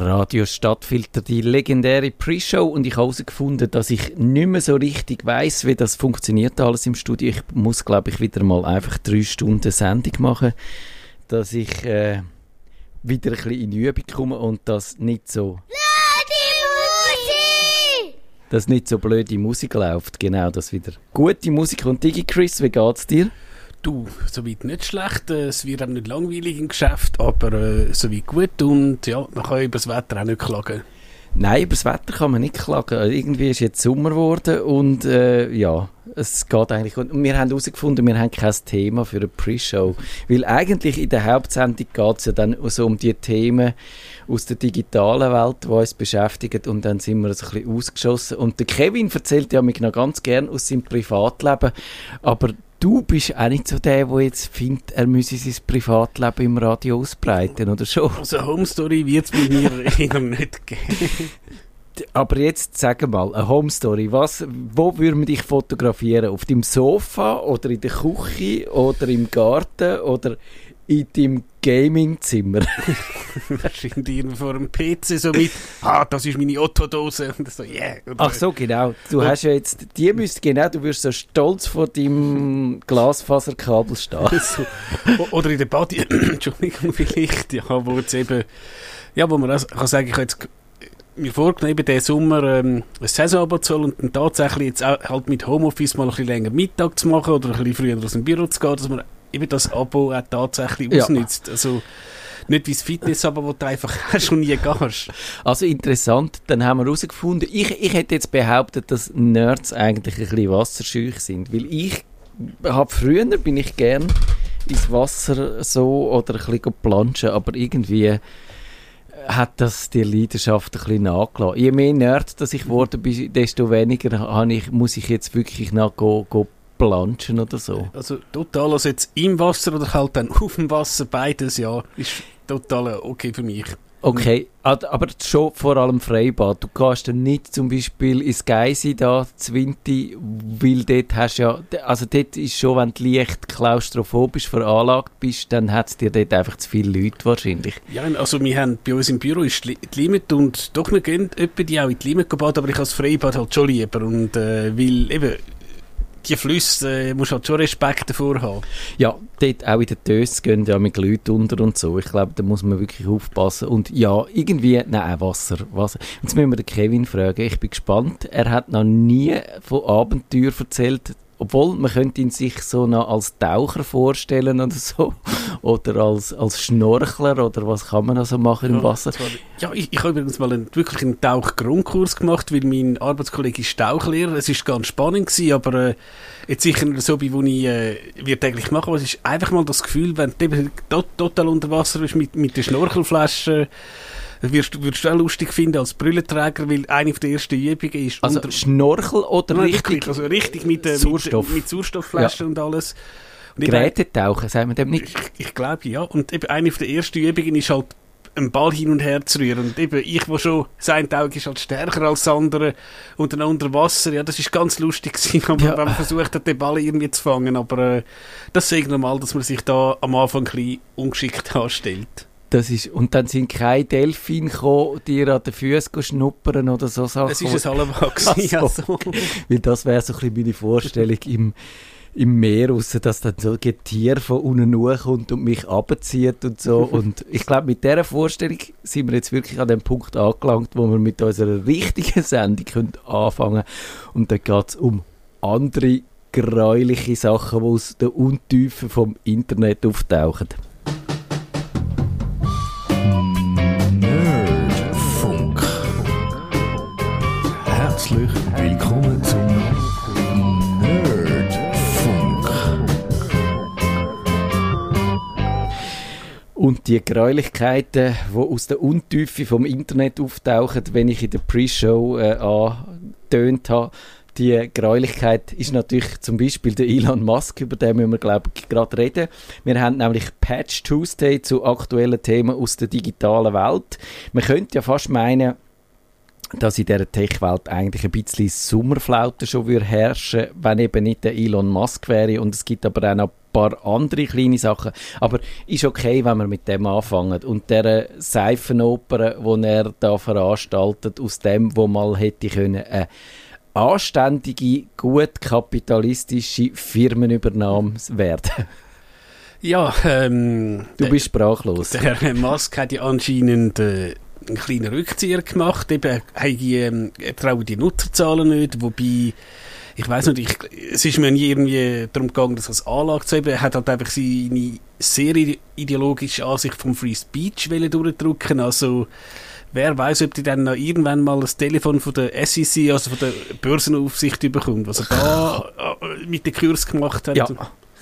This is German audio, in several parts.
Radio Stadtfilter, die legendäre Pre-Show und ich habe herausgefunden, dass ich nicht mehr so richtig weiß, wie das funktioniert alles im Studio. Ich muss, glaube ich, wieder mal einfach drei Stunden Sendung machen, dass ich äh, wieder ein bisschen in Übung komme und das nicht so... Dass nicht so blöde Musik läuft, genau, dass wieder gute Musik und Digi Chris, wie geht's dir? Du, soweit nicht schlecht. Äh, es wird auch nicht langweilig im Geschäft, aber äh, soweit gut und ja, man kann über das Wetter auch nicht klagen. Nein, über das Wetter kann man nicht klagen. Irgendwie ist jetzt Sommer geworden und äh, ja, es geht eigentlich. Und wir haben herausgefunden, wir haben kein Thema für eine Pre-Show. Weil eigentlich in der Hauptsendung geht es ja dann so um die Themen aus der digitalen Welt, die uns beschäftigen und dann sind wir so ein bisschen ausgeschossen. Und der Kevin erzählt ja mich noch ganz gern aus seinem Privatleben, aber du bist auch nicht so der, der jetzt findet, er müsse sein Privatleben im Radio ausbreiten, oder schon? Also Home Story wird es bei mir eher nicht geben. Aber jetzt sag mal, eine Home Story, was, wo würden wir dich fotografieren? Auf dem Sofa oder in der Küche oder im Garten oder in deinem Gamingzimmer. Wahrscheinlich vor dem PC so mit, ah, das ist meine Otto-Dose. So, yeah. Ach so, genau. Du hast ja jetzt, die müsst, genau, du wirst so stolz vor deinem Glasfaserkabel stehen. so. Oder in der Body, Entschuldigung, vielleicht, ja, wo jetzt eben, ja, wo man das, kann sagen, ich habe jetzt mir vorgenommen, diesen Sommer ähm, ein Saisonabo zu holen und dann tatsächlich jetzt auch halt mit Homeoffice mal ein bisschen länger Mittag zu machen oder ein bisschen früher aus dem Büro zu gehen, dass man eben das Abo auch tatsächlich ja. ausnutzt. Also nicht wie das Fitness-Abo, wo du einfach schon nie gehst. Also interessant, dann haben wir herausgefunden, ich, ich hätte jetzt behauptet, dass Nerds eigentlich ein bisschen wasserscheuch sind, weil ich habe früher bin ich gern ins Wasser so oder ein bisschen planschen, aber irgendwie hat das die Leidenschaft ein bisschen nachgelassen. Je mehr Nerd dass ich geworden bin, desto weniger ich, muss ich jetzt wirklich go, go planschen oder so. Also total, also jetzt im Wasser oder halt dann auf dem Wasser, beides, ja, ist total okay für mich. Okay, aber schon vor allem Freibad. Du kannst dann nicht zum Beispiel ins Geisi da, Zwinti, weil dort hast ja, also dort ist schon, wenn du leicht klaustrophobisch veranlagt bist, dann hat es dir dort einfach zu viele Leute wahrscheinlich. Ja, also wir haben, bei uns im Büro ist die Limit und doch, wir gehen etwa die auch in die Limit baden, aber ich als Freibad halt schon lieber und äh, weil eben die Flüsse äh, musst halt schon Respekt davor haben. Ja, dort auch in den Tös gehen ja mit Leuten unter und so. Ich glaube, da muss man wirklich aufpassen. Und ja, irgendwie, nein, Wasser. Wasser. Jetzt müssen wir den Kevin fragen. Ich bin gespannt. Er hat noch nie von Abenteuer erzählt. Obwohl, man könnte ihn sich so noch als Taucher vorstellen oder so. Oder als, als Schnorchler oder was kann man also machen im Wasser. Ja, ich, ich habe übrigens mal einen, wirklich einen Tauchgrundkurs gemacht, weil mein Arbeitskollege ist Tauchlehrer. Es war ganz spannend gewesen, aber äh, jetzt sicher nicht so, wie ich äh, wir täglich machen. Aber es ist einfach mal das Gefühl, wenn du total unter Wasser bist mit, mit der Schnorchelflasche, wirst, würdest du auch lustig finden als Brillenträger, weil eine der ersten Übungen ist... Also Schnorchel oder Nein, richtig? Also richtig mit, äh, Sauerstoff. mit, mit Sauerstoffflaschen ja. und alles. Gerätetauchen, sagen wir dem nicht? Ich, ich glaube, ja. Und eben eine der ersten Übungen ist halt einen Ball hin und her zu rühren. Und eben, ich, wo schon, sein Auge ist halt stärker als das andere und dann unter Wasser, ja, das ist ganz lustig gewesen, aber ja. wenn man versucht hat, den Ball irgendwie zu fangen. Aber äh, das sehe ich normal, dass man sich da am Anfang ein bisschen ungeschickt anstellt. Das ist, und dann sind keine Delfine gekommen, die an den Füßen schnuppern oder so Sachen. Es ist ein Hallenwachs. Also, also. Weil das wäre so ein bisschen meine Vorstellung im, im Meer raus, dass dann so ein Tier von unten kommt und mich abzieht und so. und ich glaube, mit dieser Vorstellung sind wir jetzt wirklich an dem Punkt angelangt, wo wir mit unserer richtigen Sendung können anfangen können. Und da geht es um andere gräuliche Sachen, die aus den Untiefen vom Internet auftauchen. Die Gräulichkeiten, die aus der Untiefe vom Internet auftauchen, wenn ich in der Pre-Show äh, angetönt habe, die Gräulichkeit ist natürlich zum Beispiel der Elon Musk, über den müssen wir, glaube ich, gerade reden. Wir haben nämlich Patch Tuesday zu aktuellen Themen aus der digitalen Welt. Man könnte ja fast meinen, dass in dieser Tech-Welt eigentlich ein bisschen Sommerflaute schon würde herrschen wenn eben nicht der Elon Musk wäre. Und es gibt aber auch noch paar andere kleine Sachen. Aber ist okay, wenn wir mit dem anfangen. Und der Seifenoper, die er da veranstaltet, aus dem, wo mal hätte können, eine anständige, gut kapitalistische Firmenübernahme werden. Ja, ähm, Du bist sprachlos. Der Herr Musk hat ja anscheinend äh, einen kleinen Rückzieher gemacht. Eben, ähm, er traut die Nutzerzahlen nicht, wobei ich weiß nicht, ich, es ist mir nie irgendwie darum gegangen, das als Anlage zu haben. Er hat halt einfach seine sehr ideologische Ansicht vom Free Speech durchdrücken. Also, wer weiß, ob die dann noch irgendwann mal das Telefon von der SEC, also von der Börsenaufsicht bekommt, was er da äh, mit den Kurs gemacht hat. Ja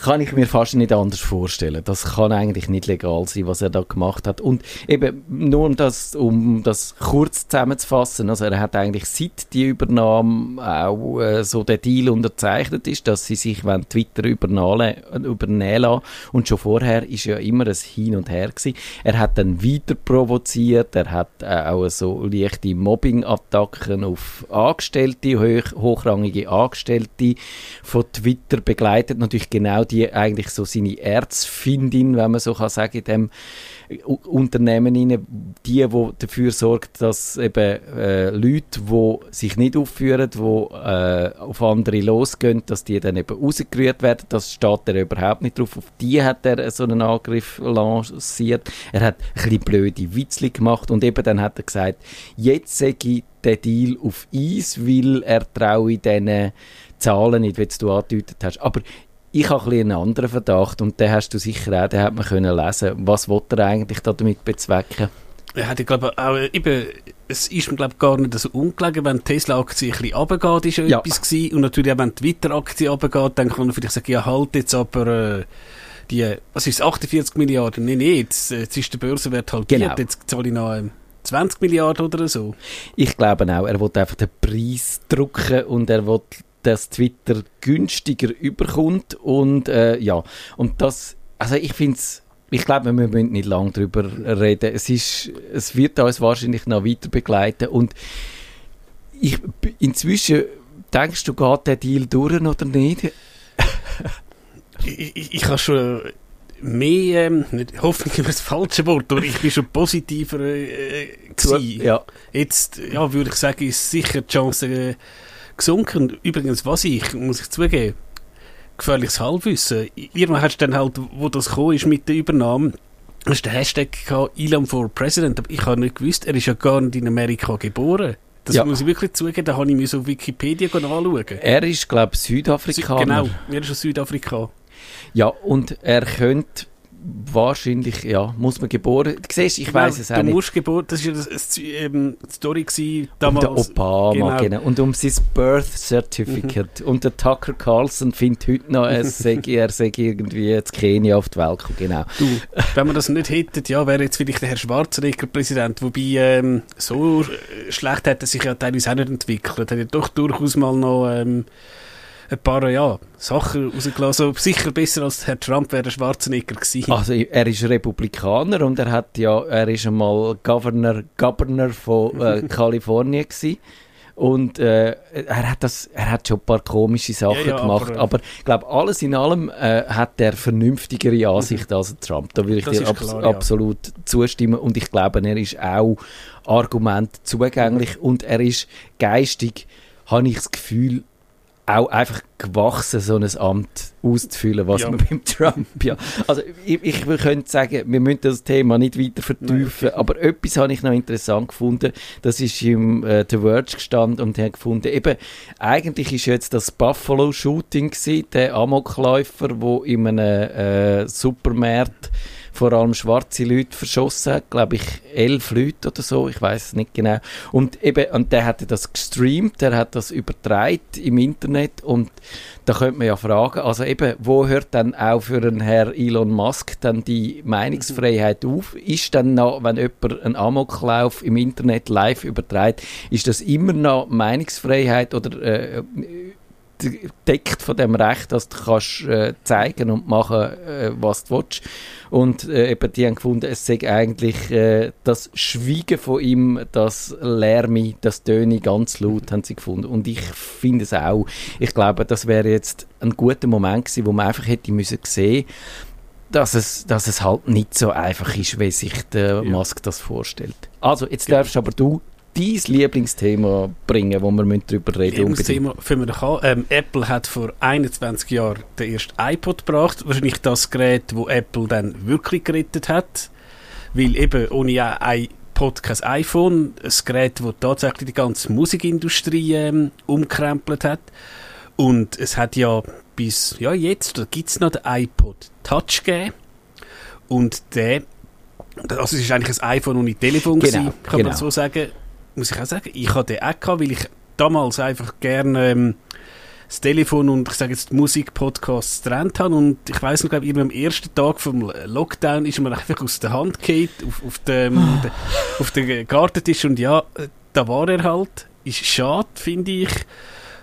kann ich mir fast nicht anders vorstellen. Das kann eigentlich nicht legal sein, was er da gemacht hat. Und eben nur um das, um das kurz zusammenzufassen, also er hat eigentlich seit die Übernahme auch äh, so der Deal unterzeichnet ist, dass sie sich wenn Twitter übernehmen, übernehmen lassen. Und schon vorher ist ja immer ein Hin und Her gewesen. Er hat dann weiter provoziert, er hat äh, auch so leichte Mobbing-Attacken auf Angestellte, hoch, hochrangige Angestellte von Twitter begleitet, natürlich genau die eigentlich so seine Erzfindin, wenn man so kann sagen, in dem Unternehmen rein, die, die dafür sorgt, dass eben äh, Leute, die sich nicht aufführen, die äh, auf andere losgehen, dass die dann eben rausgerührt werden, das steht er überhaupt nicht drauf. Auf die hat er so einen Angriff lanciert. Er hat ein bisschen blöde Witzli gemacht und eben dann hat er gesagt, jetzt sage ich den Deal auf Eis, weil er traue diesen Zahlen nicht, wie du angedeutet hast. Aber ich habe ein einen anderen Verdacht und den hast du sicher auch, den hat man können lesen. Was wollte er eigentlich damit bezwecken? Ja, ich glaube auch, eben, es ist mir glaube gar nicht so ungelegen, wenn die Tesla-Aktie ein bisschen runtergeht, ist ja, etwas gewesen. Und natürlich auch, wenn die Twitter-Aktie runtergeht, dann kann man vielleicht sagen, ja halt jetzt aber äh, die, was ist es, 48 Milliarden? Nein, nein, jetzt, jetzt ist der Börsenwert halbiert, genau. jetzt zahle ich noch ähm, 20 Milliarden oder so. Ich glaube auch, er will einfach den Preis drücken und er will dass Twitter günstiger überkommt und äh, ja, und das, also ich finde es ich glaube, wir müssen nicht lange darüber reden. Es, ist, es wird uns wahrscheinlich noch weiter begleiten. Und ich, inzwischen, denkst du, geht der Deal durch oder nicht? ich, ich, ich habe schon mehr, ähm, nicht, hoffentlich über das falsche Wort, aber ich bin schon positiver äh, gewesen. Ja. Jetzt, ja, würde ich sagen, ist sicher die Chance äh, gesunken. Übrigens, was ich, muss ich zugeben, gefährliches Halbwissen. Irgendwann hast du dann halt, wo das gekommen ist mit der Übernahme, hast du den Hashtag gehabt, Elon for President, aber ich habe nicht gewusst, er ist ja gar nicht in Amerika geboren. Das ja. muss ich wirklich zugeben, da habe ich mir so auf Wikipedia anschauen. Er ist, glaube ich, Südafrikaner. Genau, er ist aus Südafrika. Ja, und er könnte wahrscheinlich, ja, muss man geboren. Du siehst, ich weiß es auch du nicht. musst geboren, das war ja das, ähm, die Story gewesen, damals. Um der Obama, genau. genau. Und um sein Birth Certificate. Mhm. Und der Tucker Carlson findet heute noch, er sei, er sei irgendwie jetzt Kenia auf die Welt gekommen, genau. Du, wenn wir das nicht hätten, ja, wäre jetzt vielleicht der Herr Schwarzenegger Präsident, wobei ähm, so schlecht hätte er sich ja teilweise auch nicht entwickelt. Er hat ja doch durchaus mal noch... Ähm, ein paar ja, Sachen rausgelassen. Sicher besser als Herr Trump wäre der Schwarzenegger gewesen. Also er ist Republikaner und er hat ja, er ist einmal Governor, Governor von äh, Kalifornien gewesen. Und äh, er, hat das, er hat schon ein paar komische Sachen ja, ja, gemacht. Aber, ich glaube, alles in allem äh, hat er vernünftigere Ansicht mhm. als Trump. Da würde ich das dir ab klar, absolut ja. zustimmen. Und ich glaube, er ist auch Argument zugänglich und er ist geistig, habe ich das Gefühl, auch einfach gewachsen, so ein Amt auszufüllen, was ja. man beim Trump ja. Also ich, ich könnte sagen, wir müssen das Thema nicht weiter vertiefen, Nein. aber etwas habe ich noch interessant gefunden, das ist im äh, The Verge gestanden und haben gefunden, eben, eigentlich ist jetzt das Buffalo-Shooting gewesen, der Amokläufer, der in einem äh, Supermarkt vor allem schwarze Leute verschossen hat, glaube ich, elf Leute oder so, ich weiß es nicht genau. Und eben, und der hatte das gestreamt, der hat das übertragen im Internet und da könnte man ja fragen, also eben, wo hört dann auch für einen Herr Elon Musk dann die Meinungsfreiheit auf? Ist dann noch, wenn jemand einen Amoklauf im Internet live überträgt, ist das immer noch Meinungsfreiheit oder äh, deckt von dem Recht, dass du kannst äh, zeigen und machen, äh, was du willst. Und äh, eben die haben gefunden, es sei eigentlich äh, das Schweigen von ihm, das Lärme, das Töne ganz laut, haben sie gefunden. Und ich finde es auch. Ich glaube, das wäre jetzt ein guter Moment gewesen, wo man einfach hätte müssen sehen dass es, dass es halt nicht so einfach ist, wie sich der ja. Musk das vorstellt. Also, jetzt darfst aber du dein Lieblingsthema bringen, wo wir darüber reden Lieblingsthema für mich ähm, Apple hat vor 21 Jahren den ersten iPod gebracht. Wahrscheinlich das Gerät, wo Apple dann wirklich gerettet hat. Weil eben ohne iPod kein iPhone, ein Gerät, das tatsächlich die ganze Musikindustrie ähm, umkrempelt hat. Und es hat ja bis ja, jetzt, gibt es noch den iPod Touch gegeben. Und der, also es ist eigentlich ein iPhone ohne Telefon, genau, gewesen, kann genau. man so sagen muss ich auch sagen, ich hatte den auch gehabt, weil ich damals einfach gerne ähm, das Telefon und ich sage jetzt Musikpodcasts getrennt habe und ich weiß noch, glaube ich, am ersten Tag vom Lockdown ist mir einfach aus der Hand gefallen auf, auf dem oh. auf den Gartentisch und ja, da war er halt. Ist schade, finde ich.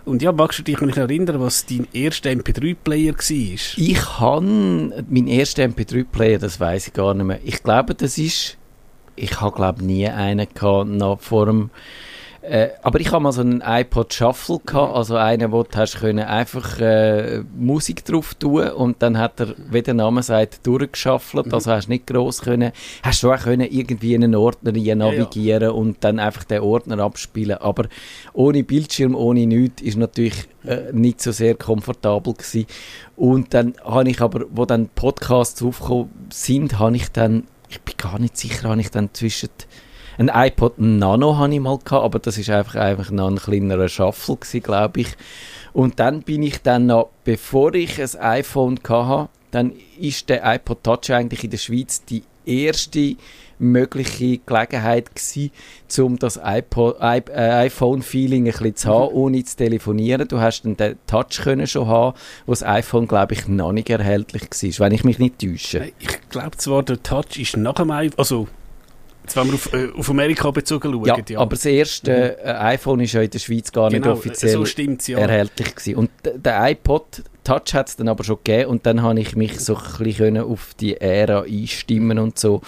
Und ja, magst du dich noch erinnern, was dein erster MP3-Player war? Ich habe meinen ersten MP3-Player, das weiß ich gar nicht mehr. Ich glaube, das ist ich habe glaube nie einen gehabt, noch vor dem äh, aber ich habe mal so einen iPod Shuffle gehabt, mhm. also einen, wo du hast können einfach äh, Musik drauf tun und dann hat er, wie der Name sagt, durchgeschaffelt, mhm. also hast nicht groß können, hast du auch können irgendwie in einen Ordner navigieren ja, ja. und dann einfach den Ordner abspielen, aber ohne Bildschirm, ohne nichts, ist natürlich äh, nicht so sehr komfortabel gewesen. und dann habe ich aber, wo dann Podcasts aufgekommen sind, habe ich dann ich bin gar nicht sicher, habe ich dann zwischen ein iPod Nano habe ich mal gehabt, aber das ist einfach, einfach noch ein kleinerer Shuffle glaube ich. Und dann bin ich dann noch, bevor ich ein iPhone hatte, dann ist der iPod Touch eigentlich in der Schweiz die erste mögliche Gelegenheit gewesen, um das äh, iPhone-Feeling ein bisschen zu haben, mhm. ohne zu telefonieren. Du hast dann den Touch können schon haben, wo das iPhone, glaube ich, noch nicht erhältlich war, wenn ich mich nicht täusche. Ich glaube zwar, der Touch ist nach dem iPhone, also Jetzt, wenn wir auf, äh, auf Amerika bezogen schauen. Ja, ja. aber das erste mhm. äh, iPhone ist ja in der Schweiz gar genau, nicht offiziell so erhältlich gewesen. Und der iPod Touch hat es dann aber schon gegeben und dann habe ich mich so ein bisschen auf die Ära einstimmen und so.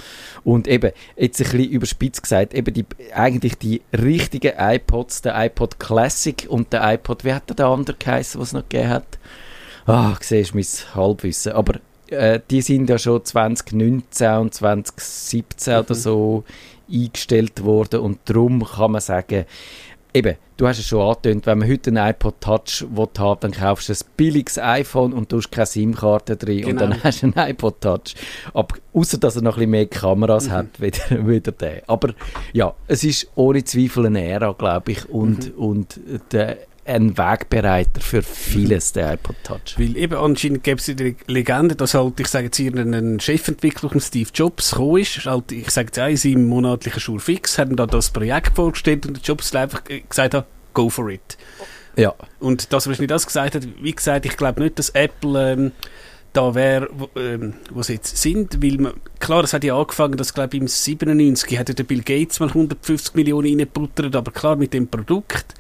Und eben, jetzt ein bisschen überspitzt gesagt, eben die, eigentlich die richtigen iPods, der iPod Classic und der iPod, wie hat der andere geheißen, was es noch gegeben hat? Ah, siehst du mein Halbwissen. Aber äh, die sind ja schon 2019 und 2017 mhm. oder so eingestellt worden und darum kann man sagen, eben, du hast es schon angetönt, wenn man heute einen iPod Touch will haben dann kaufst du ein billiges iPhone und du hast keine SIM-Karte drin genau. und dann hast du einen iPod Touch. Aber, außer dass er noch ein bisschen mehr Kameras mhm. hat, wieder, wieder der. Aber ja, es ist ohne Zweifel eine Ära, glaube ich, und, mhm. und der ein Wegbereiter für vieles, der iPod Touch. Weil eben anscheinend gäbe es die Legende, dass halt, ich sage jetzt hier, ein Chefentwickler von Steve Jobs gekommen ist, halt, ich sage jetzt auch, in seinem monatlichen Schulfix, hat da das Projekt vorgestellt und der Jobs einfach gesagt hat, go for it. Ja. Und das, was ich das gesagt hat, wie gesagt, ich glaube nicht, dass Apple ähm, da wäre, wo, ähm, wo sie jetzt sind, weil man, klar, es hat ja angefangen, dass, glaube ich, im 97 hat der Bill Gates mal 150 Millionen reingebuttert, aber klar, mit dem Produkt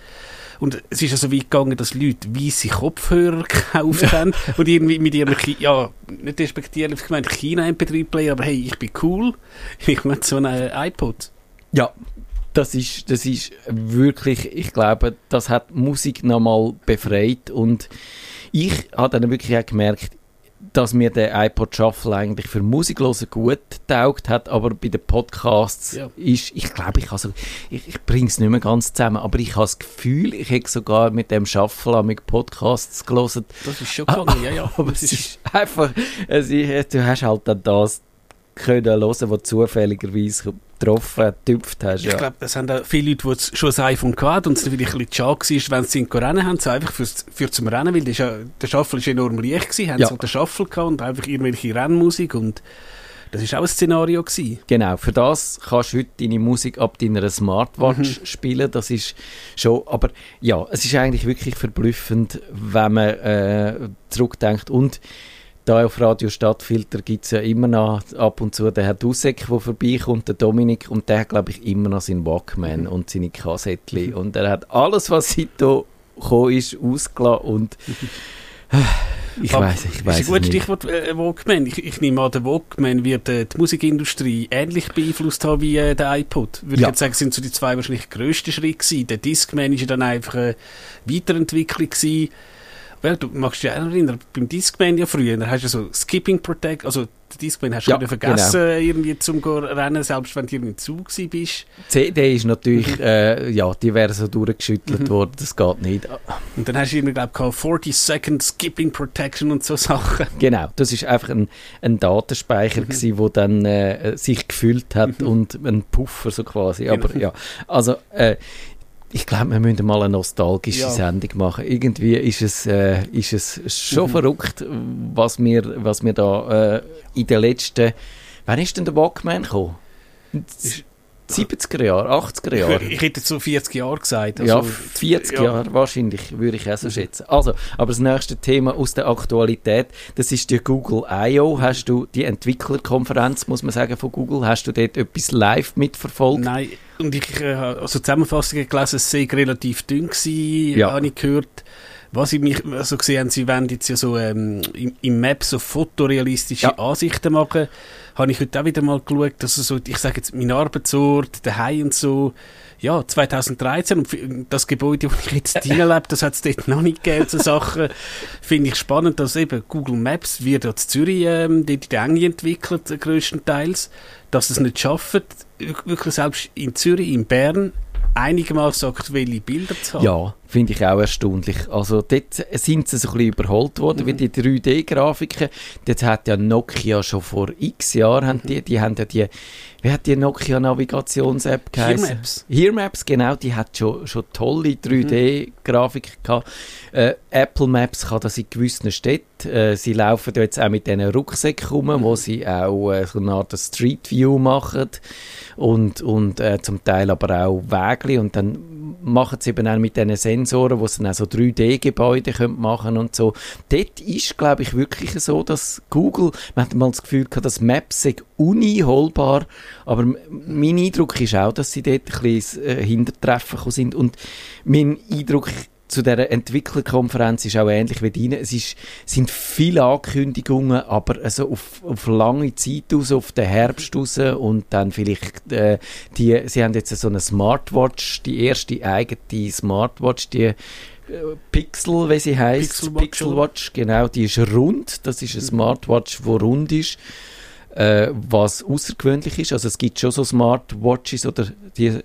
und es ist ja so weit gegangen, dass Leute weisse Kopfhörer gekauft haben und irgendwie mit ihrem, ja, nicht respektierlich gemeint, China-MP3-Player, aber hey, ich bin cool, ich möchte so einen iPod. Ja, das ist, das ist wirklich, ich glaube, das hat Musik nochmal befreit. Und ich habe dann wirklich auch gemerkt, dass mir der iPod Shuffle eigentlich für Musiklosen gut taugt hat, aber bei den Podcasts ja. ist, ich glaube, ich, also, ich, ich bringe es nicht mehr ganz zusammen, aber ich habe das Gefühl, ich hätte sogar mit dem Shuffle mit Podcasts gelesen. Das ist schon gegangen, ja, ja. Aber es ist einfach, es ist, du hast halt dann das können hören, was zufälligerweise getroffen, getüpft hast. Ich ja. glaube, das haben auch viele Leute, die schon ein iPhone hatten und es natürlich ein bisschen schade war, wenn sie ihn rennen haben, so einfach fürs, für zum Rennen, weil ja, der Shuffle war enorm leicht gewesen, haben ja. sie den Shuffle gehabt und einfach irgendwelche Rennmusik und das war auch ein Szenario. Gewesen. Genau, für das kannst du heute deine Musik ab deiner Smartwatch mhm. spielen. Das ist schon, aber ja, es ist eigentlich wirklich verblüffend, wenn man äh, zurückdenkt. Und da auf Radio Stadtfilter gibt es ja immer noch ab und zu den Herr Dussek, der vorbeikommt, der Dominik, und der hat, glaube ich, immer noch seinen Walkman mhm. und seine Kassettchen. Mhm. Und er hat alles, was seitdem gekommen ist, ausgelassen und ich weiß, ich weiß ist ein gutes Stichwort äh, Walkman. Ich, ich nehme an, der Walkman wird äh, die Musikindustrie ähnlich beeinflusst haben wie äh, der iPod. Würde ja. ich jetzt sagen, sind so die zwei wahrscheinlich grössten Schritte gewesen. Der Discman ist ja dann einfach eine Weiterentwicklung gewesen weil du magst dich auch erinnern, beim Discman ja früher, da hast du so Skipping Protect, also den Discman hast du ja, vergessen, genau. irgendwie zum rennen, selbst wenn du irgendwie zu bist. CD ist natürlich, äh, ja, die wäre so durchgeschüttelt mhm. worden, das geht nicht. Und dann hast du irgendwie, glaube ich, 40 Second Skipping Protection und so Sachen. Genau, das ist einfach ein, ein Datenspeicher mhm. gewesen, wo dann äh, sich gefüllt hat mhm. und ein Puffer so quasi, aber genau. ja, also äh, ich glaube, wir müssen mal eine nostalgische ja. Sendung machen. Irgendwie ist es, äh, ist es schon mhm. verrückt, was wir, was wir da äh, in den letzten... Wann ist denn der Walkman gekommen? 70er Jahre, 80er Jahre. Ich hätte so 40 Jahre gesagt. Also, ja, 40 ja. Jahre wahrscheinlich, würde ich auch so schätzen. Also, aber das nächste Thema aus der Aktualität, das ist die Google I.O. Hast du die Entwicklerkonferenz, muss man sagen, von Google, hast du dort etwas live mitverfolgt? Nein, und ich äh, habe also Zusammenfassungen gelesen, es sei relativ dünn gewesen, ja. habe ich gehört. Was ich mich also gesehen habe, sie wollen jetzt ja so ähm, im, im Map so fotorealistische ja. Ansichten machen. Habe ich heute auch wieder mal geschaut, dass so, ich sage jetzt, mein Arbeitsort, daheim und so, ja, 2013 und das Gebäude, wo ich jetzt lebe, das hat es dort noch nicht gegeben, so Sachen, finde ich spannend, dass eben Google Maps wird dort in Zürich, ähm, dort in Enge entwickelt, äh, größtenteils, dass es nicht schafft, wirklich selbst in Zürich, in Bern, einigermaßen aktuelle Bilder zu haben. Ja, finde ich auch erstaunlich. Also dort sind sie so ein bisschen überholt worden, mhm. wie die 3D-Grafiken. Dort hat ja Nokia schon vor x Jahren, haben die, die haben ja die, wie hat die Nokia-Navigations-App geheißen? Hearmaps. Hearmaps, genau, die hat schon, schon tolle 3D-Grafiken mhm. gehabt. Äh, Apple Maps kann das in gewissen Städten. Äh, sie laufen jetzt auch mit diesen Rucksäcken rum, mhm. wo sie auch äh, so eine Art Street View machen und, und äh, zum Teil aber auch Wege und dann machen sie eben auch mit diesen Sensoren, wo sie dann auch so 3D-Gebäude machen und so. Dort ist, glaube ich, wirklich so, dass Google, man hat mal das Gefühl gehabt, dass Maps sei uneinholbar, aber mein Eindruck ist auch, dass sie dort ein bisschen äh, Hintertreffen sind und mein Eindruck zu dieser Entwicklerkonferenz ist auch ähnlich wie deine. Es ist, sind viele Ankündigungen, aber also auf, auf lange Zeit aus, auf den Herbst raus und dann vielleicht äh, die, sie haben jetzt so eine Smartwatch, die erste eigene Smartwatch, die äh, Pixel, wie sie heißt, Pixelwatch, Pixelwatch, genau, die ist rund. Das ist eine mhm. Smartwatch, die rund ist, äh, was außergewöhnlich ist. Also es gibt schon so Smartwatches oder die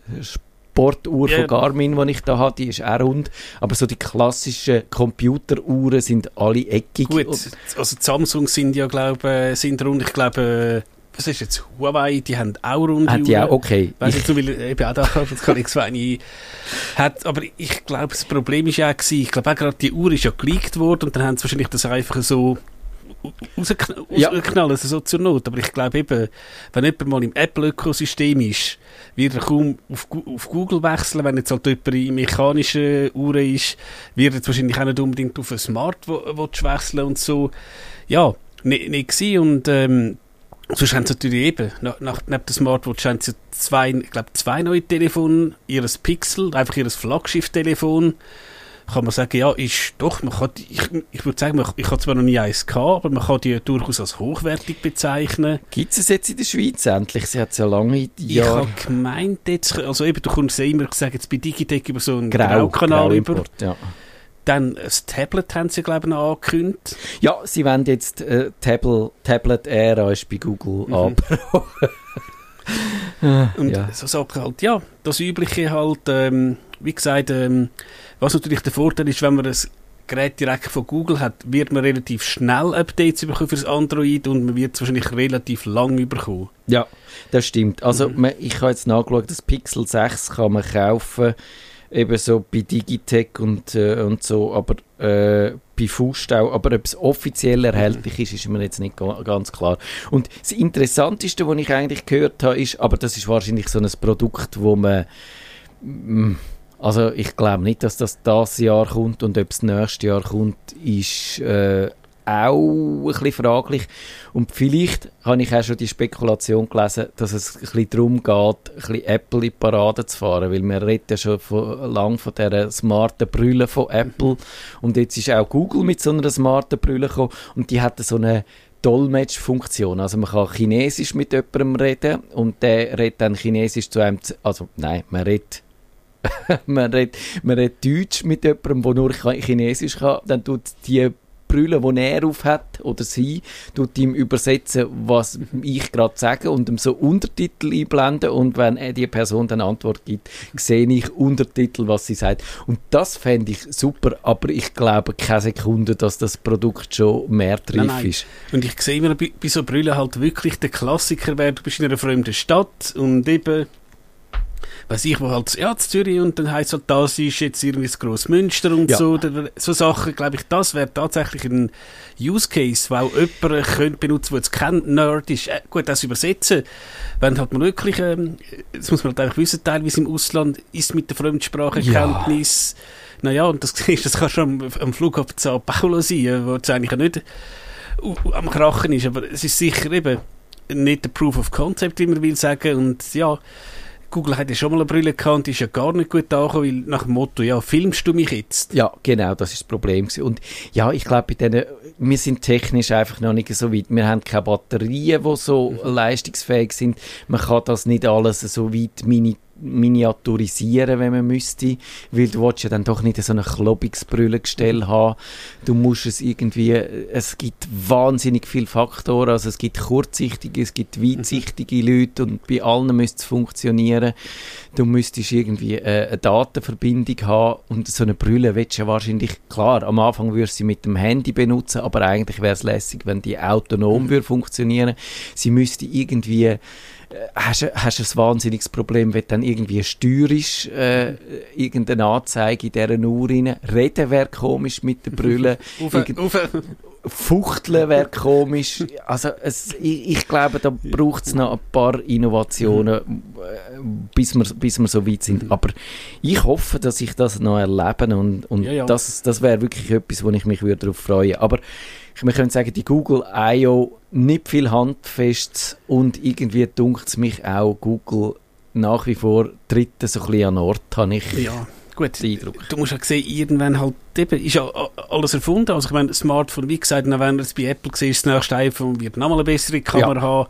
Sportuhr yeah. von Garmin, die ich da habe, die ist auch rund. Aber so die klassischen Computeruhren sind alle eckig. Gut, also die Samsung sind ja, glaube äh, sind rund. Ich glaube, äh, was ist jetzt, Huawei, die haben auch runde Hat die auch, okay. Weißt du, weil eben auch da, das kann ich zwei hat, aber ich glaube, das Problem ist ja gewesen, ich glaube auch gerade die Uhr ist ja geleakt worden und dann haben sie wahrscheinlich das einfach so rausknallen, ja. also so zur Not. Aber ich glaube eben, wenn jemand mal im Apple-Ökosystem ist, wird er kaum auf, auf, Google wechseln. Wenn jetzt halt jemand in mechanischen Uhren ist, wird er wahrscheinlich auch nicht unbedingt auf ein Smartwatch wechseln und so. Ja, nicht, nicht gewesen. Und, ähm, Sonst haben sie natürlich eben, nach, nach, neben der Smartwatch haben sie zwei, ich glaube, zwei neue Telefone, ihres Pixel, einfach ihres Flaggschiff-Telefon kann man sagen, ja, ist doch, man kann, ich, ich würde sagen, ich habe zwar noch nie eins gehabt, aber man kann die durchaus als hochwertig bezeichnen. Gibt es jetzt in der Schweiz endlich? Sie hat es ja lange Jahre... Ich habe gemeint jetzt, also eben, du kommst ja immer, sage jetzt bei Digitec über so einen Grau, Graukanal über. Ja. Dann das Tablet haben sie, glaube ich, noch angekündigt. Ja, sie wollen jetzt, äh, Tablet, Tablet-Ära ist bei Google mhm. abgebrochen. und ja. so Sachen halt, ja, das Übliche halt, ähm, wie gesagt, ähm, was natürlich der Vorteil ist, wenn man ein Gerät direkt von Google hat, wird man relativ schnell Updates bekommen für das Android und man wird es wahrscheinlich relativ lang bekommen. Ja, das stimmt. Also mhm. man, ich habe jetzt nachgeschaut, das Pixel 6 kann man kaufen, eben so bei Digitech und, äh, und so, aber äh, bei Fußstau, aber ob es offiziell erhältlich ist, ist mir jetzt nicht ganz klar. Und das Interessanteste, was ich eigentlich gehört habe, ist, aber das ist wahrscheinlich so ein Produkt, wo man also ich glaube nicht, dass das das Jahr kommt und ob es nächstes Jahr kommt, ist äh, auch ein bisschen fraglich. Und vielleicht habe ich auch schon die Spekulation gelesen, dass es ein bisschen darum geht, ein bisschen Apple in die Parade zu fahren, weil wir reden ja schon von, lang von dieser smarten Brille von Apple und jetzt ist auch Google mit so einer smarten Brille gekommen und die hat so eine Dolmetschfunktion. Also man kann Chinesisch mit jemandem reden und der redet dann Chinesisch zu einem, also nein, man redet man, redet, man redet Deutsch mit jemandem, der nur Chinesisch kann, dann tut die Brille, die er auf hat, oder sie, tut ihm übersetzen, was ich gerade sage und ihm so Untertitel einblenden und wenn die Person dann Antwort gibt, sehe ich Untertitel, was sie sagt. Und das fände ich super, aber ich glaube keine Sekunde, dass das Produkt schon mehr reif ist. Und ich sehe immer bei, bei so Brüllen halt wirklich der Klassiker, wer du bist in einer fremden Stadt und eben weiß ich, wo halt, ja, Zürich und dann heisst halt, das ist jetzt irgendwie das grosse Münster und ja. so, so Sachen, glaube ich, das wäre tatsächlich ein Use Case, weil jemand könnte benutzen, der jetzt kein Nerd ist, äh, gut, das übersetzen, wenn halt man wirklich, ähm, das muss man halt einfach wissen, teilweise im Ausland ist mit der Fremdsprachenkenntnis, ja. naja, und das, das kann schon am, am Flughafen Sao Paulo sein, wo es eigentlich nicht am Krachen ist, aber es ist sicher eben nicht der Proof of Concept, wie man will sagen, und ja, Google hat ja schon mal eine Brille gehabt und die ist ja gar nicht gut angekommen, weil nach dem Motto, ja, filmst du mich jetzt? Ja, genau, das ist das Problem. Und ja, ich glaube, wir sind technisch einfach noch nicht so weit. Wir haben keine Batterien, die so mhm. leistungsfähig sind. Man kann das nicht alles so weit mini miniaturisieren, wenn man müsste, weil du willst ja dann doch nicht so ein klobiges Brillengestell haben. Du musst es irgendwie, es gibt wahnsinnig viele Faktoren, also es gibt kurzsichtige, es gibt weitsichtige Leute und bei allen müsste es funktionieren. Du müsstest irgendwie äh, eine Datenverbindung haben und so eine Brille willst du ja wahrscheinlich, klar, am Anfang würdest du sie mit dem Handy benutzen, aber eigentlich wäre es lässig, wenn die autonom mhm. würde funktionieren. Sie müsste irgendwie hast, hast ein wahnsinniges Problem, wenn du dann irgendwie steuerisch äh, irgendeine Anzeige in dieser Uhr rein. Reden wäre komisch mit der Brille. Fuchteln wäre komisch. Also es, ich, ich, glaube, da braucht es noch ein paar Innovationen, äh, bis wir, bis wir so weit sind. Aber ich hoffe, dass ich das noch erlebe und, und ja, ja. das, das wäre wirklich etwas, wo ich mich darauf freuen würde. Aber wir können sagen, die Google I.O. nicht viel handfest und irgendwie dunkt es mich auch, Google nach wie vor dritte so ein bisschen an Ort, habe ich ja. Gut, du musst ja sehen, irgendwann halt eben, ist ja alles erfunden. Also ich meine, Smartphone, wie gesagt, wenn du es bei Apple siehst, das nächste iPhone wird nochmal eine bessere Kamera ja. haben.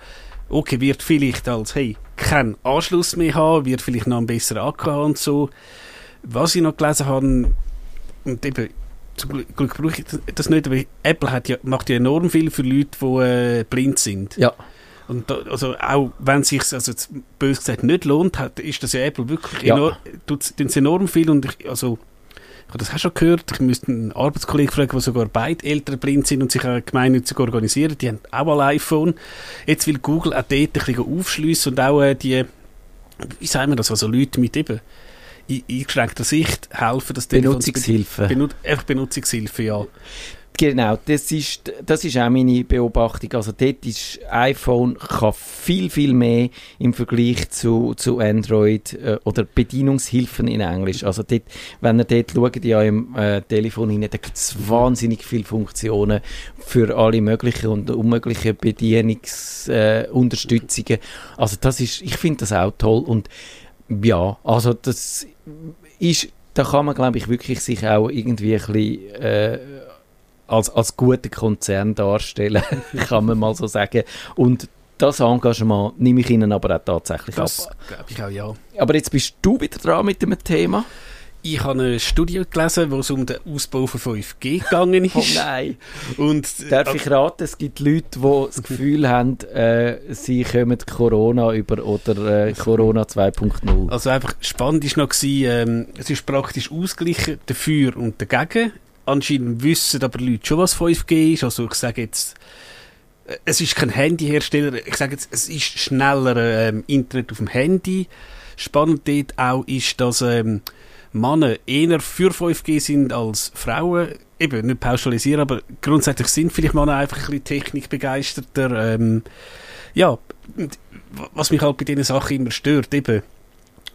Okay, wird vielleicht als, hey, keinen Anschluss mehr haben, wird vielleicht noch einen besseren Akku haben und so. Was ich noch gelesen habe, und eben, zum Glück brauche ich das nicht, aber Apple hat ja, macht ja enorm viel für Leute, die äh, blind sind. Ja. Und da, also auch wenn es sich also bös gesagt nicht lohnt, hat, ist das ja Apple wirklich ja. enorm, tut enorm viel und ich, also ich habe das auch schon gehört, ich müsste einen Arbeitskollegen fragen, der sogar beide Eltern blind sind und sich auch gemeinnützig organisieren, die haben auch ein iPhone. Jetzt will Google auch dort ein bisschen aufschliessen und auch äh, die, wie sagen wir das, also Leute mit eben eingeschränkter Sicht helfen, dass Benutzungshilfe. Benut einfach Benutzungshilfe, ja. Genau, das ist, das ist auch meine Beobachtung. Also dort ist iPhone kann viel, viel mehr im Vergleich zu, zu Android äh, oder Bedienungshilfen in Englisch. Also dort, wenn ihr dort schaut, ja im äh, Telefon rein, da gibt es wahnsinnig viele Funktionen für alle möglichen und unmöglichen Bedienungsunterstützungen. Äh, also das ist, ich finde das auch toll und ja, also das ist, da kann man glaube ich wirklich sich auch irgendwie ein bisschen äh, als, als guter Konzern darstellen, kann man mal so sagen. Und das Engagement nehme ich Ihnen aber auch tatsächlich das ab. glaube ich auch, ja. Aber jetzt bist du wieder dran mit dem Thema. Ich habe eine Studie gelesen, wo es um den Ausbau von 5G gegangen ist. Oh nein. Und, Darf ich raten, es gibt Leute, die das Gefühl haben, äh, sie kommen Corona über oder äh, Corona 2.0. Also einfach spannend war noch, ähm, es ist praktisch ausgeglichen, dafür und dagegen anscheinend wissen aber Leute schon, was 5G ist. Also ich sage jetzt, äh, es ist kein Handyhersteller, ich sage jetzt, es ist schneller ähm, Internet auf dem Handy. Spannend dort auch ist, dass ähm, Männer eher für 5G sind als Frauen. Eben, nicht pauschalisieren, aber grundsätzlich sind vielleicht Männer einfach ein bisschen technikbegeisterter. Ähm, ja, was mich halt bei diesen Sachen immer stört, eben,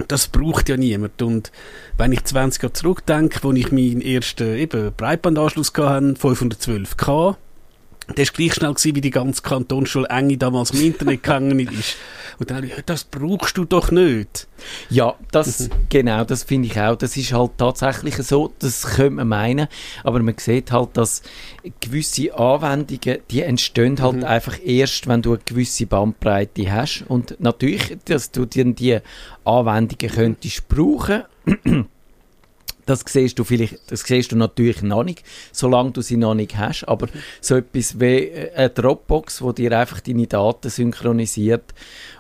das braucht ja niemand. Und wenn ich 20 Jahre zurückdenke, wo ich meinen ersten eben Breitbandanschluss hatte, 512K, der war gleich schnell gewesen, wie die ganze Kantonsschule Enge damals im Internet gegangen ist. Und dann ich, das brauchst du doch nicht. Ja, das, genau, das finde ich auch. Das ist halt tatsächlich so, das könnte man meinen, aber man sieht halt, dass gewisse Anwendungen, die entstehen halt mhm. einfach erst, wenn du eine gewisse Bandbreite hast. Und natürlich, dass du die, die Anwendungen könntest brauchen, das siehst du vielleicht, das siehst du natürlich noch nicht, solange du sie noch nicht hast. Aber so etwas wie äh, eine Dropbox, wo dir einfach deine Daten synchronisiert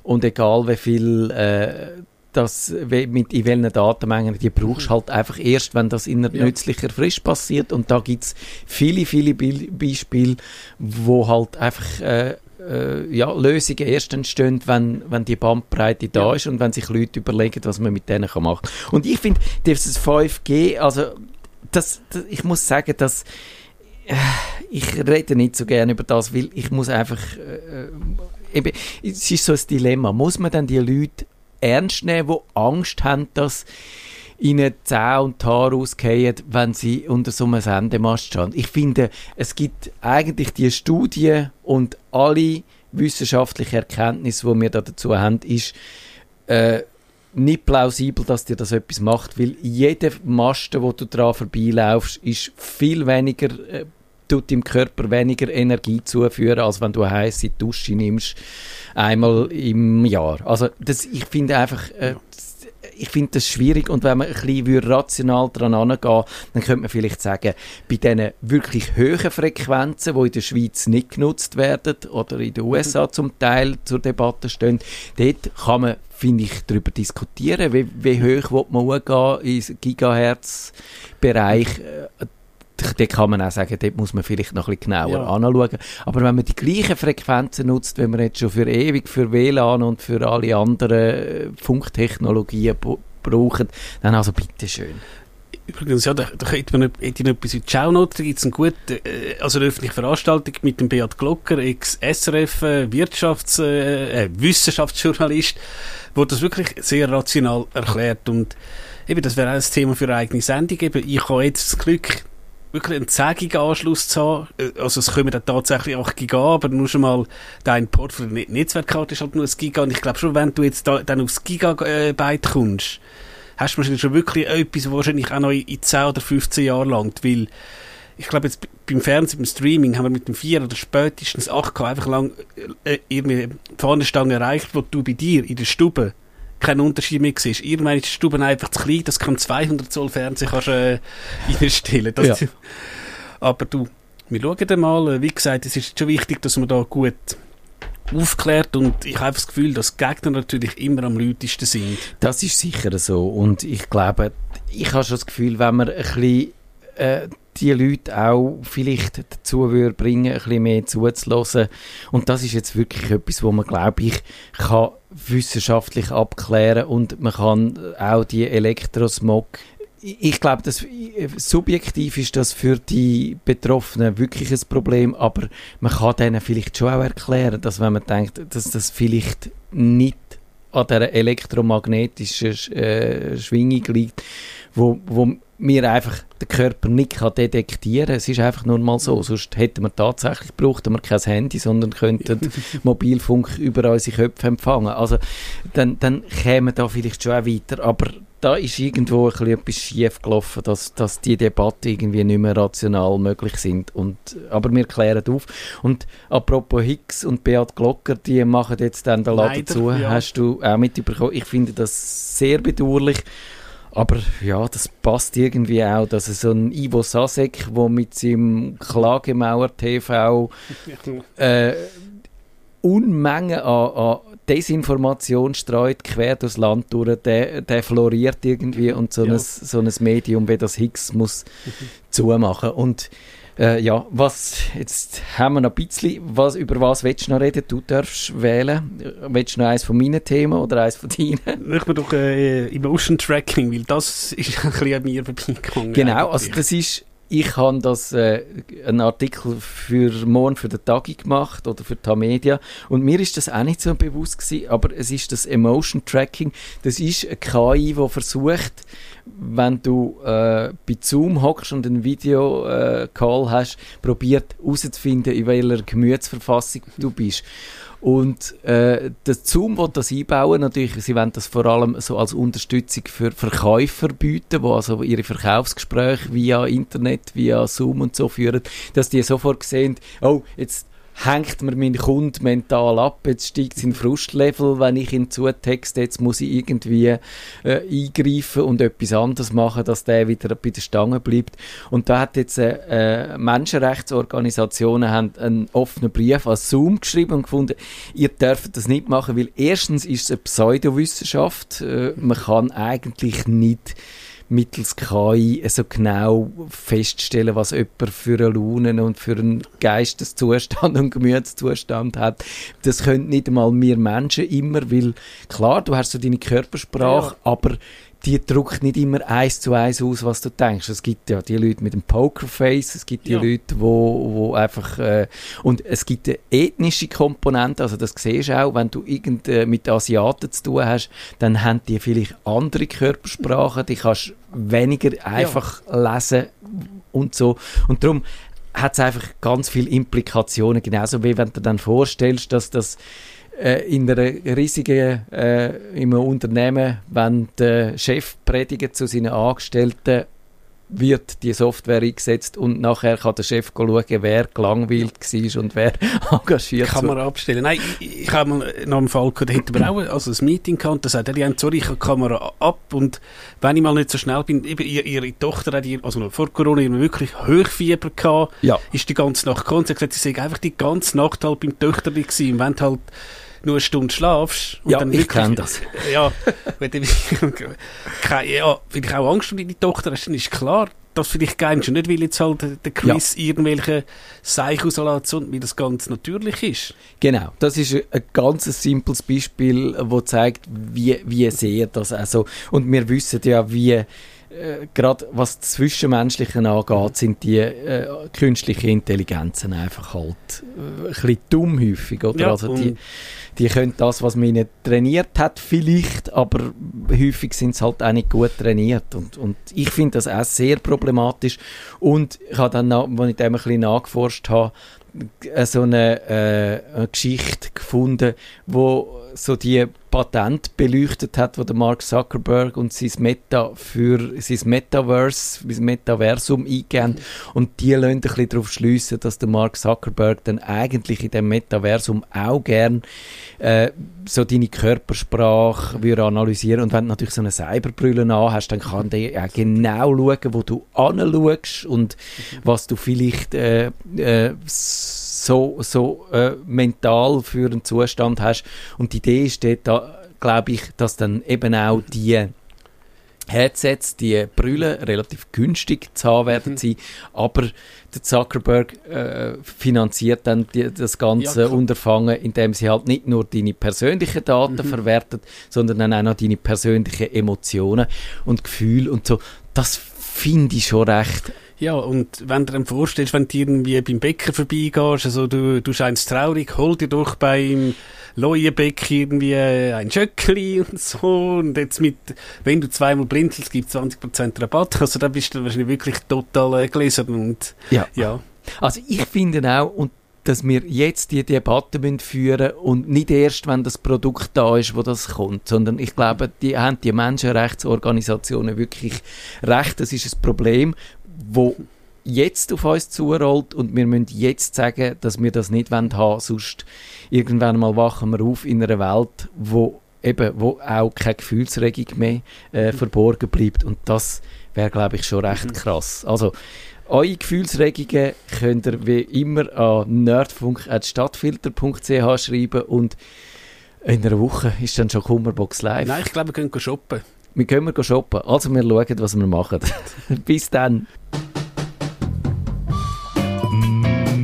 und egal wie viel äh, das, mit in welchen Datenmengen die brauchst, halt einfach erst, wenn das in einer ja. nützlicher Frist passiert. Und da gibt es viele, viele Be Beispiele, wo halt einfach äh, äh, ja, Lösungen erst entstehen, wenn, wenn die Bandbreite da ja. ist und wenn sich Leute überlegen, was man mit denen machen kann. Und ich finde, dieses 5G, also das, das, ich muss sagen, dass äh, ich rede nicht so gerne über das, weil ich muss einfach äh, eben, es ist so ein Dilemma. Muss man dann die Leute ernst nehmen, die Angst haben, dass ihnen Zähne und die Haare ausgehen, wenn sie unter so einem Sendemast stehen. Ich finde, es gibt eigentlich die Studien und alle wissenschaftlichen Erkenntnisse, die wir da dazu haben, ist äh, nicht plausibel, dass dir das etwas macht, weil jeder Masten, wo du dran vorbeilaufst, ist viel weniger äh, tut dem Körper weniger Energie zuführen, als wenn du eine heiße Dusche nimmst, einmal im Jahr. Also das, ich finde einfach, äh, ich finde das schwierig und wenn man ein bisschen rational daran angehen dann könnte man vielleicht sagen, bei diesen wirklich hohen Frequenzen, die in der Schweiz nicht genutzt werden oder in den USA zum Teil zur Debatte stehen, dort kann man finde ich, darüber diskutieren, wie, wie hoch will man umgehen im Gigahertz-Bereich. Dort kann man auch sagen, dort muss man vielleicht noch ein bisschen genauer ja. anschauen. Aber wenn man die gleichen Frequenzen nutzt, wie man jetzt schon für ewig für WLAN und für alle anderen äh, Funktechnologien braucht, dann also bitteschön. Übrigens, ja, da, da hätte man hätte ich noch etwas in die Shownote. Da gibt es eine gute, äh, also eine öffentliche Veranstaltung mit dem Beat Glocker, ex-SRF, äh, Wirtschafts-, äh, Wissenschaftsjournalist, wo das wirklich sehr rational erklärt. Und eben, das wäre auch ein Thema für eine eigene Sendung. Eben, ich habe jetzt das Glück, wirklich einen 10 Giga Anschluss zu haben. Äh, also es kommen dann tatsächlich 8 Giga, aber nur schon mal dein Port für die Netzwerkkarte ist halt nur ein Giga. Und ich glaube schon, wenn du jetzt da, dann aufs Gigabyte kommst, hast du wahrscheinlich schon wirklich etwas, was wahrscheinlich auch noch in 10 oder 15 Jahren langt, weil ich glaube jetzt beim Fernsehen, beim Streaming haben wir mit dem 4 oder spätestens 8K einfach lang äh, irgendwie die Fahnenstange erreicht, wo du bei dir in der Stube keinen Unterschied mehr siehst. Irgendwann ist die Stube einfach zu klein, das kann 200 Zoll Fernsehen kannst, äh, einstellen. Das, ja. Aber du, wir schauen mal. Wie gesagt, es ist schon wichtig, dass man da gut aufklärt und ich habe das Gefühl, dass Gegner natürlich immer am lautesten sind. Das ist sicher so und ich glaube, ich habe schon das Gefühl, wenn man ein bisschen äh, die Leute auch vielleicht dazu würde bringen, ein bisschen mehr zuzulassen. Und das ist jetzt wirklich etwas, wo man, glaube ich, kann wissenschaftlich abklären und man kann auch die Elektrosmog ich glaube, dass subjektiv ist das für die Betroffenen wirklich ein Problem, aber man kann denen vielleicht schon auch erklären, dass wenn man denkt, dass das vielleicht nicht an der elektromagnetischen äh, Schwingung liegt, wo, wo wir einfach den Körper nicht kann detektieren kann. Es ist einfach nur mal so. Sonst hätten wir tatsächlich brauchten wir kein Handy, sondern könnten Mobilfunk über unsere Köpfe empfangen. Also dann, dann kämen da vielleicht schon auch weiter. Aber da ist irgendwo ein bisschen etwas schief gelaufen, dass, dass die Debatte irgendwie nicht mehr rational möglich sind. Und, aber wir klären auf. Und apropos Hicks und Beat Glocker, die machen jetzt dann den Laden Leider, zu. Ja. Hast du auch mitbekommen? Ich finde das sehr bedauerlich. Aber ja, das passt irgendwie auch, dass so ein Ivo Sasek, der mit seinem Klagemauer TV äh, Unmengen an, an Desinformation streut, quer durchs Land durch, der, der floriert irgendwie und so, ja. ein, so ein Medium wie das Higgs muss zumachen. Und äh, ja, was, jetzt haben wir noch ein bisschen, was, über was willst du noch reden? Du darfst wählen. Willst du noch eins von meinen Themen oder eins von deinen? Ich bin doch äh, Emotion Tracking, weil das ist ein bisschen an mir vorbeigegangen. Genau, also das ist ich habe das äh, einen Artikel für morgen für den Tagi gemacht oder für die Media und mir ist das auch nicht so bewusst gewesen, aber es ist das Emotion Tracking. Das ist eine KI, die versucht, wenn du äh, bei Zoom hockst und einen Video Call hast, probiert herauszufinden, in welcher Gemütsverfassung du bist. Und äh, der Zoom will das einbauen. Natürlich, sie wollen das vor allem so als Unterstützung für Verkäufer bieten, die also ihre Verkaufsgespräche via Internet, via Zoom und so führen, dass die sofort sehen, oh, jetzt hängt mir mein Kunde mental ab, jetzt steigt sein Frustlevel, wenn ich ihn zutexte, jetzt muss ich irgendwie äh, eingreifen und etwas anderes machen, dass der wieder bei der Stange bleibt. Und da hat jetzt äh, äh Menschenrechtsorganisationen haben einen offenen Brief an Zoom geschrieben und gefunden, ihr dürft das nicht machen, weil erstens ist es eine Pseudowissenschaft, äh, man kann eigentlich nicht mittels KI so genau feststellen, was jemand für eine Laune und für einen Geisteszustand und Gemütszustand hat. Das können nicht einmal wir Menschen immer, weil klar, du hast so deine Körpersprache, ja. aber die drückt nicht immer eins zu eins aus, was du denkst. Es gibt ja die Leute mit dem Pokerface, es gibt die ja. Leute, wo, wo einfach äh, und es gibt eine ethnische Komponente, also das siehst du auch, wenn du irgend äh, mit Asiaten zu tun hast, dann haben die vielleicht andere Körpersprachen, die kannst weniger einfach ja. lesen und so und darum hat es einfach ganz viele Implikationen, genauso wie wenn du dir dann vorstellst, dass das äh, in einer riesigen äh, im Unternehmen, wenn der Chef predigt zu seinen Angestellten, wird die Software eingesetzt und nachher kann der Chef schauen, wer gelangweilt war und wer engagiert Kann man abstellen. Nein, ich, ich habe mal noch einen Fall gehabt, da hätten wir auch also ein Meeting gehabt und da sagt er, ja, sorry, ich habe die Kamera ab und wenn ich mal nicht so schnell bin, eben ihre, ihre Tochter hat, ihr, also vor Corona, immer wirklich Hochfieber gehabt, ja. ist die ganze Nacht gekommen und sie hat gesagt, sie sei einfach die ganze Nacht halt beim Töchterli gewesen und wenn halt nur eine Stunde schlafst. Und ja, dann ich kenne das. Ja, wenn du, ja, wenn ich auch Angst um deine Tochter hast, dann ist klar, dass vielleicht gehst du nicht, weil jetzt halt der Chris ja. irgendwelche Seich rauslässt, sondern wie das ganz natürlich ist. Genau, das ist ein ganz simples Beispiel, das zeigt, wie, wie sehr das also, und wir wissen ja, wie äh, gerade was das Zwischenmenschliche angeht, sind die äh, künstlichen Intelligenzen einfach halt äh, ein bisschen dumm häufig, oder? Ja, also die, die können das, was man ihnen trainiert hat, vielleicht, aber häufig sind sie halt auch nicht gut trainiert. Und, und ich finde das auch sehr problematisch. Und ich habe dann, als ich dem ein bisschen nachgeforscht habe, so eine, äh, eine Geschichte gefunden, wo so die Patent beleuchtet hat, wo der Mark Zuckerberg und sein Meta für sein Metaverse, sein Metaversum eingehen und die lassen ein bisschen darauf schliessen, dass der Mark Zuckerberg dann eigentlich in dem Metaversum auch gern äh, so deine Körpersprache würde analysieren. Und wenn du natürlich so eine Cyberbrille hast, dann kann der auch genau schauen, wo du anschaust und was du vielleicht äh, äh, so, so äh, mental für einen Zustand hast. Und die Idee ist dort, da, glaube ich, dass dann eben auch die Headsets, die Brüllen relativ günstig zu haben werden mhm. sein, aber der Zuckerberg äh, finanziert dann die, das ganze ja, Unterfangen, indem sie halt nicht nur deine persönlichen Daten mhm. verwertet, sondern dann auch noch deine persönlichen Emotionen und Gefühle und so. Das finde ich schon recht ja, und wenn du dir vorstellst, wenn du irgendwie beim Bäcker vorbeigehst, also du, du scheinst traurig, hol dir doch beim Leuenbeck irgendwie ein Schöckli und so. Und jetzt mit, wenn du zweimal blinzelst, gibt es 20% Rabatt. Also da bist du wahrscheinlich wirklich total äh, gelesen. Und, ja. ja. Also ich finde auch, und dass wir jetzt die Debatte führen und nicht erst, wenn das Produkt da ist, wo das kommt, sondern ich glaube, die haben die Menschenrechtsorganisationen wirklich recht. Das ist ein Problem, wo jetzt auf uns zurollt und wir müssen jetzt sagen, dass wir das nicht haben wollen, sonst irgendwann mal wachen wir auf in einer Welt, wo eben, wo auch keine Gefühlsregung mehr äh, mhm. verborgen bleibt und das wäre, glaube ich, schon recht mhm. krass. Also, eure Gefühlsregungen könnt ihr wie immer an nerdfunk.stadtfilter.ch schreiben und in einer Woche ist dann schon Kummerbox live. Nein, ich glaube, wir gehen shoppen. Wir können wir shoppen. Also wir schauen, was wir machen. Bis dann.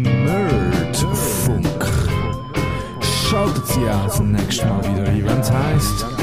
Nerdfunk. Schaltet Sie auch das nächste Mal wieder ein, wenn es heisst